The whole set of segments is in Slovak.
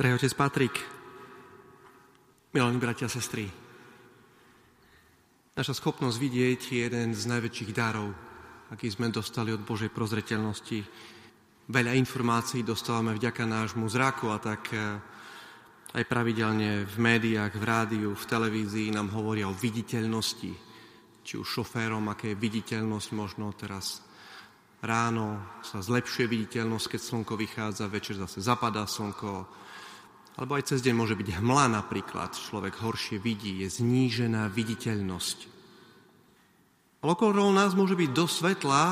Drahý otec Patrik, milení bratia a sestry, naša schopnosť vidieť je jeden z najväčších darov, aký sme dostali od Božej prozreteľnosti. Veľa informácií dostávame vďaka nášmu zraku a tak eh, aj pravidelne v médiách, v rádiu, v televízii nám hovoria o viditeľnosti, či už šoférom, aké je viditeľnosť možno teraz ráno sa zlepšuje viditeľnosť, keď slnko vychádza, večer zase zapadá slnko, alebo aj cez deň môže byť hmla napríklad, človek horšie vidí, je znížená viditeľnosť. Ale okolo nás môže byť dosť svetla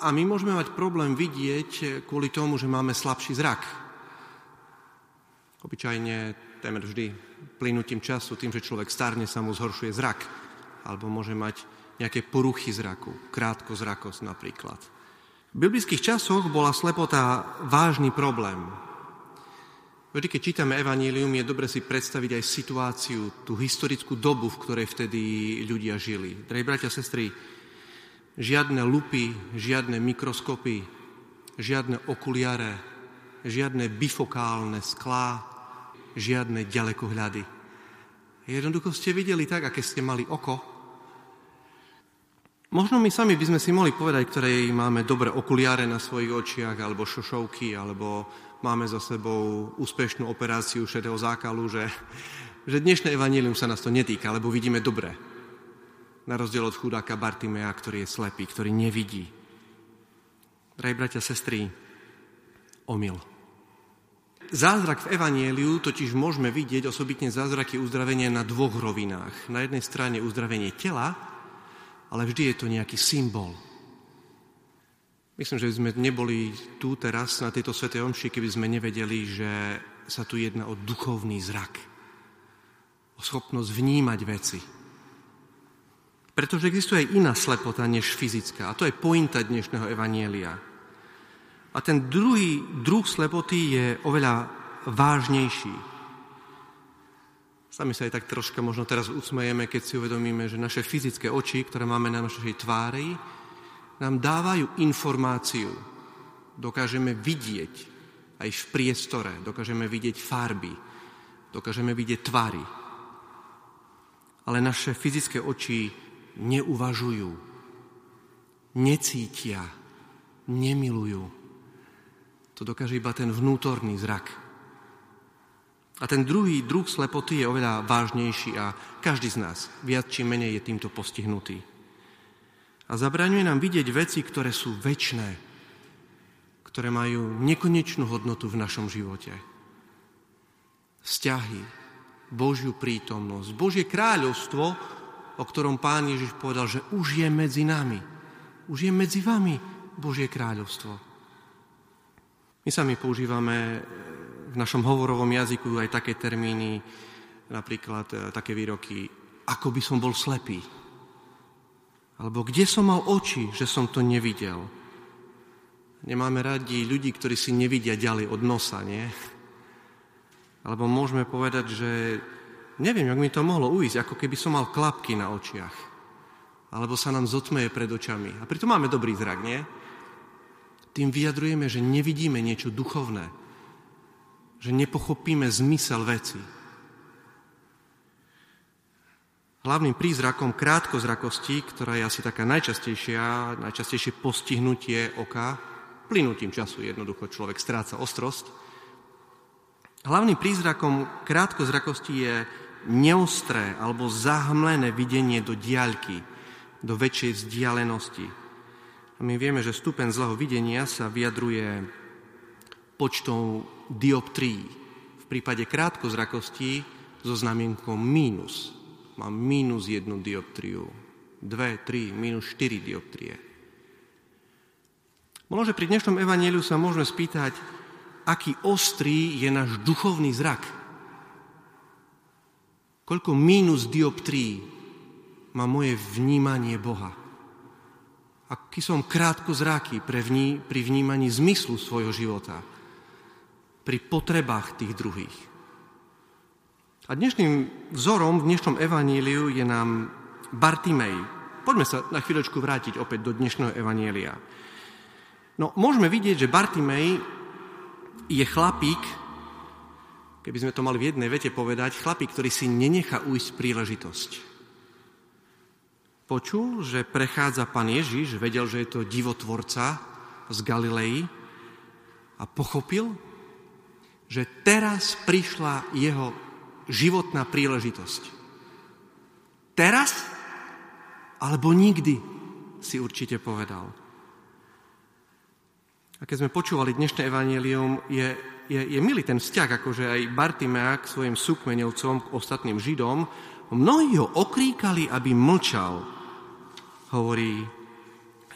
a my môžeme mať problém vidieť kvôli tomu, že máme slabší zrak. Obyčajne témer vždy plynutím času, tým, že človek starne sa mu zhoršuje zrak, alebo môže mať nejaké poruchy zraku, krátkozrakosť napríklad. V biblických časoch bola slepota vážny problém. Vždy, keď čítame Evanílium, je dobre si predstaviť aj situáciu, tú historickú dobu, v ktorej vtedy ľudia žili. Drahí bratia a sestry, žiadne lupy, žiadne mikroskopy, žiadne okuliare, žiadne bifokálne sklá, žiadne ďalekohľady. Jednoducho ste videli tak, aké ste mali oko. Možno my sami by sme si mohli povedať, ktoré máme dobré okuliare na svojich očiach, alebo šošovky, alebo máme za sebou úspešnú operáciu šedého zákalu, že, že dnešné evanílium sa nás to netýka, lebo vidíme dobre. Na rozdiel od chudáka Bartimea, ktorý je slepý, ktorý nevidí. Drahí bratia, sestry, omyl. Zázrak v Evanieliu totiž môžeme vidieť osobitne zázraky uzdravenia na dvoch rovinách. Na jednej strane uzdravenie tela, ale vždy je to nejaký symbol, Myslím, že sme neboli tu teraz na tejto svetej omši, keby sme nevedeli, že sa tu jedná o duchovný zrak. O schopnosť vnímať veci. Pretože existuje aj iná slepota než fyzická. A to je pointa dnešného evanielia. A ten druhý druh slepoty je oveľa vážnejší. Sami sa aj tak troška možno teraz usmejeme, keď si uvedomíme, že naše fyzické oči, ktoré máme na našej tvári, nám dávajú informáciu. Dokážeme vidieť aj v priestore, dokážeme vidieť farby, dokážeme vidieť tvary. Ale naše fyzické oči neuvažujú, necítia, nemilujú. To dokáže iba ten vnútorný zrak. A ten druhý druh slepoty je oveľa vážnejší a každý z nás viac či menej je týmto postihnutý a zabraňuje nám vidieť veci, ktoré sú väčné, ktoré majú nekonečnú hodnotu v našom živote. Vzťahy, Božiu prítomnosť, Božie kráľovstvo, o ktorom pán Ježiš povedal, že už je medzi nami. Už je medzi vami Božie kráľovstvo. My sami používame v našom hovorovom jazyku aj také termíny, napríklad eh, také výroky, ako by som bol slepý. Alebo kde som mal oči, že som to nevidel? Nemáme radi ľudí, ktorí si nevidia ďalej od nosa, nie? Alebo môžeme povedať, že neviem, jak mi to mohlo ujsť, ako keby som mal klapky na očiach. Alebo sa nám zotmeje pred očami. A pritom máme dobrý zrak, nie? Tým vyjadrujeme, že nevidíme niečo duchovné. Že nepochopíme zmysel veci. Hlavným prízrakom krátkozrakosti, ktorá je asi taká najčastejšia, najčastejšie postihnutie oka, plynutím času jednoducho človek stráca ostrosť. Hlavným prízrakom krátkozrakosti je neostré alebo zahmlené videnie do diaľky, do väčšej vzdialenosti. A my vieme, že stupen zlého videnia sa vyjadruje počtom dioptrií. V prípade krátkozrakosti so znamienkom mínus mám minus jednu dioptriu, dve, tri, minus štyri dioptrie. Možno, že pri dnešnom evaníliu sa môžeme spýtať, aký ostrý je náš duchovný zrak. Koľko mínus dioptrií má moje vnímanie Boha. Aký som krátko zráky pre pri vnímaní zmyslu svojho života, pri potrebách tých druhých. A dnešným vzorom v dnešnom evaníliu je nám Bartimej. Poďme sa na chvíľočku vrátiť opäť do dnešného evanília. No, môžeme vidieť, že Bartimej je chlapík, keby sme to mali v jednej vete povedať, chlapík, ktorý si nenechá ujsť príležitosť. Počul, že prechádza pán Ježiš, vedel, že je to divotvorca z Galilei a pochopil, že teraz prišla jeho životná príležitosť. Teraz alebo nikdy, si určite povedal. A keď sme počúvali dnešné evanílium, je, je, je milý ten vzťah, akože aj Bartimea k svojim súkmenovcom, k ostatným Židom. Mnohí ho okríkali, aby mlčal, hovorí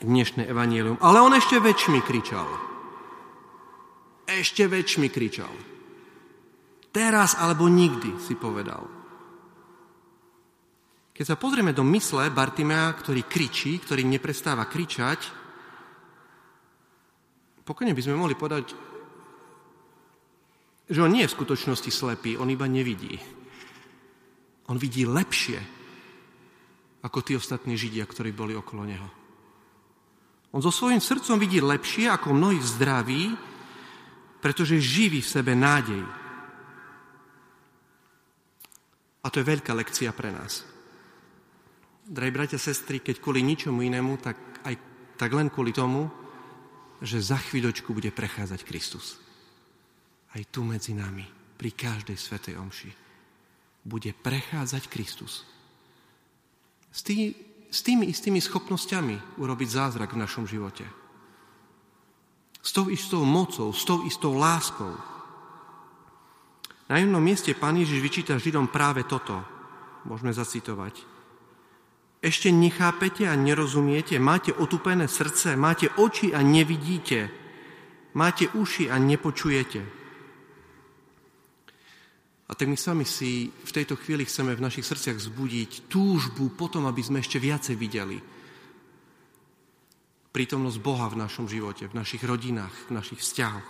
dnešné evanílium. Ale on ešte väčšmi kričal. Ešte väčšmi kričal. Teraz alebo nikdy, si povedal. Keď sa pozrieme do mysle Bartimea, ktorý kričí, ktorý neprestáva kričať, pokojne by sme mohli povedať, že on nie je v skutočnosti slepý, on iba nevidí. On vidí lepšie ako tí ostatní Židia, ktorí boli okolo neho. On so svojím srdcom vidí lepšie ako mnohí zdraví, pretože živí v sebe nádej. A to je veľká lekcia pre nás. Drahí bratia sestry, keď kvôli ničomu inému, tak aj tak len kvôli tomu, že za chvíľočku bude prechádzať Kristus. Aj tu medzi nami, pri každej svetej omši, bude prechádzať Kristus. S, tý, s tými istými schopnosťami urobiť zázrak v našom živote. S tou istou mocou, s tou istou láskou. Na jednom mieste pán Ježiš vyčíta Židom práve toto. Môžeme zacitovať. Ešte nechápete a nerozumiete? Máte otupené srdce? Máte oči a nevidíte? Máte uši a nepočujete? A tak my sami si v tejto chvíli chceme v našich srdciach zbudiť túžbu potom, aby sme ešte viacej videli prítomnosť Boha v našom živote, v našich rodinách, v našich vzťahoch.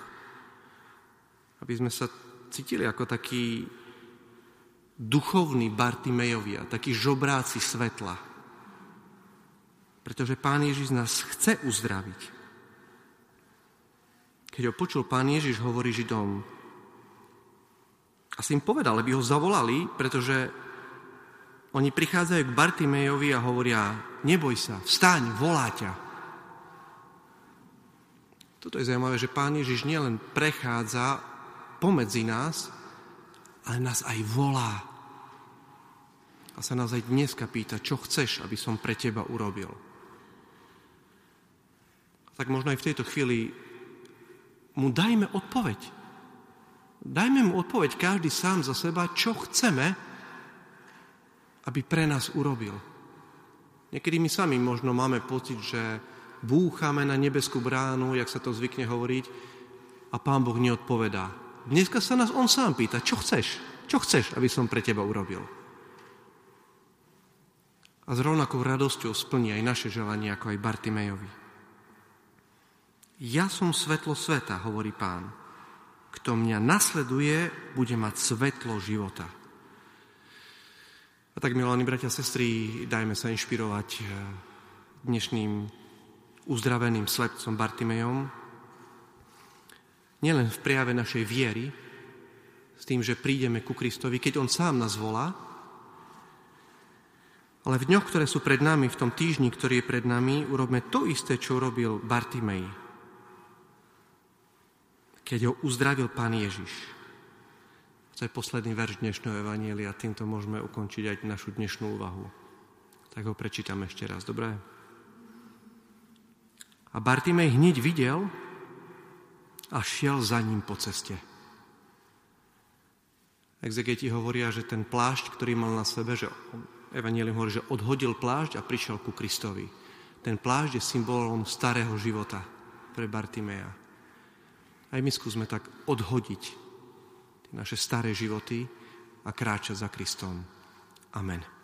Aby sme sa cítili ako takí duchovní Bartimejovia, takí žobráci svetla, pretože Pán Ježiš nás chce uzdraviť. Keď ho počul Pán Ježiš, hovorí Židom, asi im povedal, aby ho zavolali, pretože oni prichádzajú k Bartimejovi a hovoria, neboj sa, vstaň, volá ťa. Toto je zaujímavé, že Pán Ježiš nielen prechádza pomedzi nás, ale nás aj volá. A sa nás aj dneska pýta, čo chceš, aby som pre teba urobil tak možno aj v tejto chvíli mu dajme odpoveď. Dajme mu odpoveď každý sám za seba, čo chceme, aby pre nás urobil. Niekedy my sami možno máme pocit, že búchame na nebeskú bránu, jak sa to zvykne hovoriť, a pán Boh neodpovedá. Dneska sa nás on sám pýta, čo chceš? Čo chceš, aby som pre teba urobil? A s rovnakou radosťou splní aj naše želanie, ako aj Bartimejovi. Ja som svetlo sveta, hovorí pán. Kto mňa nasleduje, bude mať svetlo života. A tak, milí bratia a sestry, dajme sa inšpirovať eh, dnešným uzdraveným slepcom Bartimejom. Nielen v prejave našej viery, s tým, že prídeme ku Kristovi, keď On sám nás volá, ale v dňoch, ktoré sú pred nami, v tom týždni, ktorý je pred nami, urobme to isté, čo urobil Bartimej keď ho uzdravil Pán Ježiš. To je posledný verš dnešného Evanielia, týmto môžeme ukončiť aj našu dnešnú úvahu. Tak ho prečítam ešte raz, dobré? A Bartimej hneď videl a šiel za ním po ceste. Exegeti hovoria, že ten plášť, ktorý mal na sebe, že Evangelium hovorí, že odhodil plášť a prišiel ku Kristovi. Ten plášť je symbolom starého života pre Bartimeja. Aj my skúsme tak odhodiť naše staré životy a kráčať za Kristom. Amen.